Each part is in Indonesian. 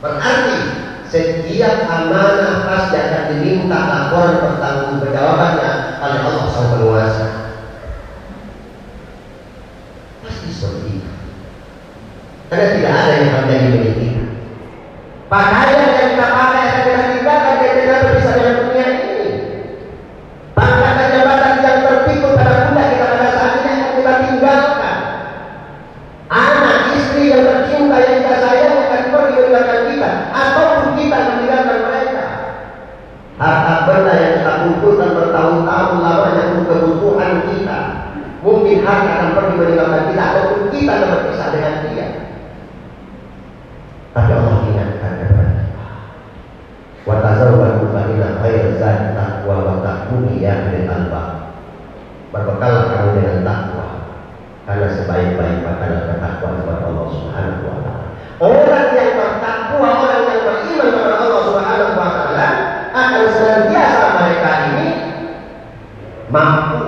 Berarti setiap amanah pasti akan diminta laporan pertanggungjawabannya oleh Allah Sang Penguasa. Pasti seperti itu. Karena tidak ada yang akan jadi milik kita. Pakaian mungkin harta akan pergi meninggalkan kita, ataupun kita akan berpisah dengan dia. Tapi Allah ingatkan kepada kita. Wa tazawwadu fa inna khairaz zadi taqwa wa taquni ya ulil albab. Berbekallah kamu dengan takwa karena sebaik-baik makanan bertakwa kepada Allah Subhanahu wa taala. Orang yang bertakwa, orang yang beriman kepada Allah Subhanahu wa taala akan senantiasa mereka ini mampu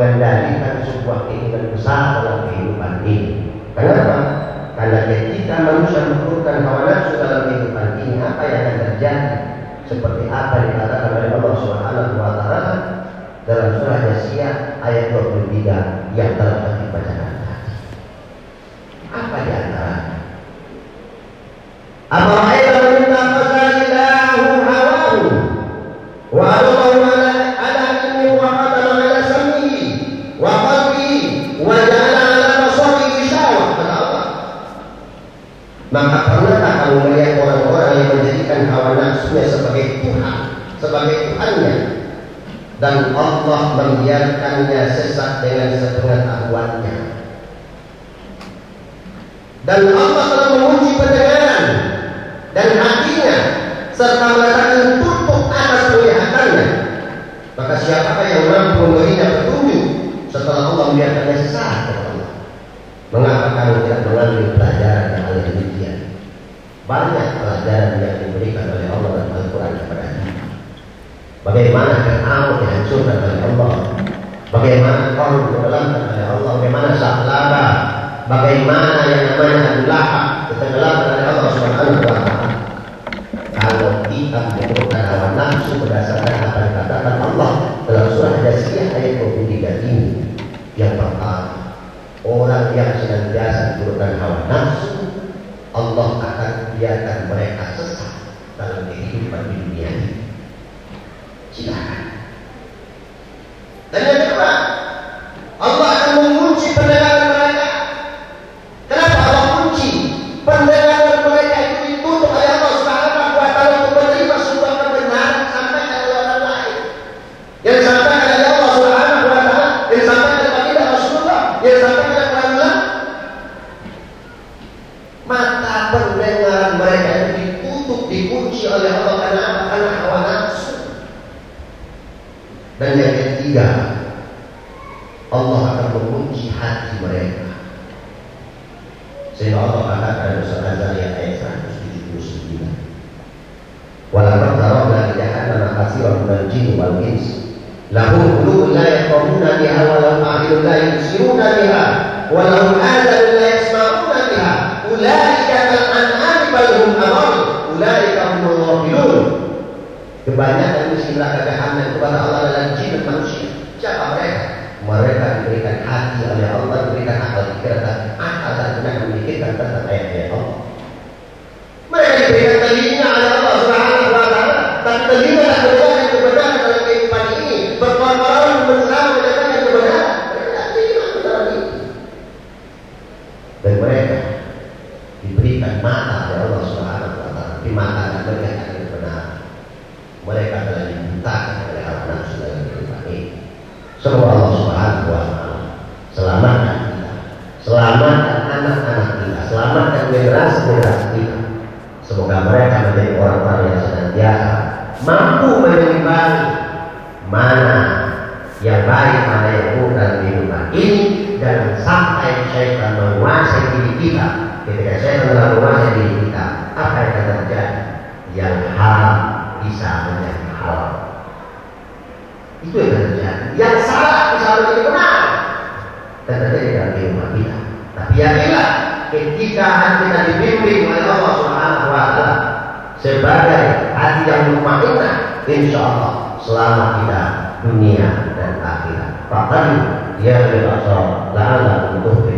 mengendalikan sebuah keinginan besar dalam kehidupan ini. Kenapa? Karena ketika manusia menurunkan hawa nafsu dalam kehidupan ini, apa yang akan terjadi? Seperti apa yang dikatakan oleh Allah Subhanahu wa taala dalam surah Jasiyah ayat 23 yang telah dibacakan tadi. Apa di antaranya? Apa Maka pernahkah kamu melihat orang-orang yang menjadikan hawa nafsunya sebagai Tuhan, sebagai Tuhannya, dan Allah membiarkannya sesat dengan sepengetahuannya. Dan Allah telah menguji pendengaran dan hatinya serta meletakkan tutup atas penglihatannya. Maka siapakah yang mampu memberinya petunjuk setelah Allah membiarkannya sesat? Mengapa kamu tidak mengambil pelajaran oleh demikian? Banyak pelajaran yang diberikan oleh Allah dan Al-Quran kepada kita. Bagaimana Fir'aun dihancurkan oleh Allah Bagaimana kau ditenggelamkan oleh Allah Bagaimana Sahlaba Bagaimana yang namanya Abu Lahab Ditenggelamkan oleh Allah Subhanahu wa ta'ala Kalau kita menurunkan hawa nafsu Berdasarkan apa yang dikatakan Allah Dalam surah Jasiyah ayat 23 ini Yang pertama Orang yang senantiasa menurunkan hawa nafsu Allah akan biarkan mereka sesat Dalam kehidupan di dunia ini Silakan. Ketiga, Allah akan mengunci hati mereka. Sehingga Allah katakan dalam surah Az-Zariyat ayat 179. Walaqad tarakna li jahannama katsiran minal jinni wal ins. Lahum qulubun la yafqahuna biha wa lahum a'yunun la yubsiruna biha wa lahum adhanun la yasma'una biha. Ulaika kal an'ami bal hum adall. Ulaika humul ghafilun. Kebanyakan isi neraka jahanam kepada Allah adalah jin dan manusia. Mereka? Mereka diberikan hati oleh Allah, diberikan akal pikiran, akal dan benar memikirkan tentang ayat-ayat Allah. Mereka diberikan telinga oleh Allah Subhanahu wa taala, tapi telinga tak mendengarkan kebenaran dalam kehidupan ini. Berkorban bersama. Mereka tidak terima kebenaran. Dan mereka diberikan mata oleh Allah Subhanahu wa taala, di mata dan melihat kebenaran mereka telah dibutakan oleh hawa nafsu dalam kehidupan ini. Semoga Allah Subhanahu wa taala selamatkan kita, selamatkan anak-anak kita, selamatkan generasi-generasi kita. Semoga mereka menjadi orang-orang yang senantiasa mampu menimbang mana yang baik, mana yang buruk dalam kehidupan ini dan sampai syaitan menguasai diri kita. Ketika syaitan telah menguasai diri kita, apa yang akan terjadi? Yang haram bisa menjadi halal. Itu yang terjadi selalu jadi benar. dan terjadi dalam kehidupan kita. Tapi yakinlah ketika hati kita dipimpin oleh Allah Subhanahu wa taala sebagai hati yang mutmainnah, insya Allah selamat kita dunia dan akhirat. Bahkan dia berasal lala untuk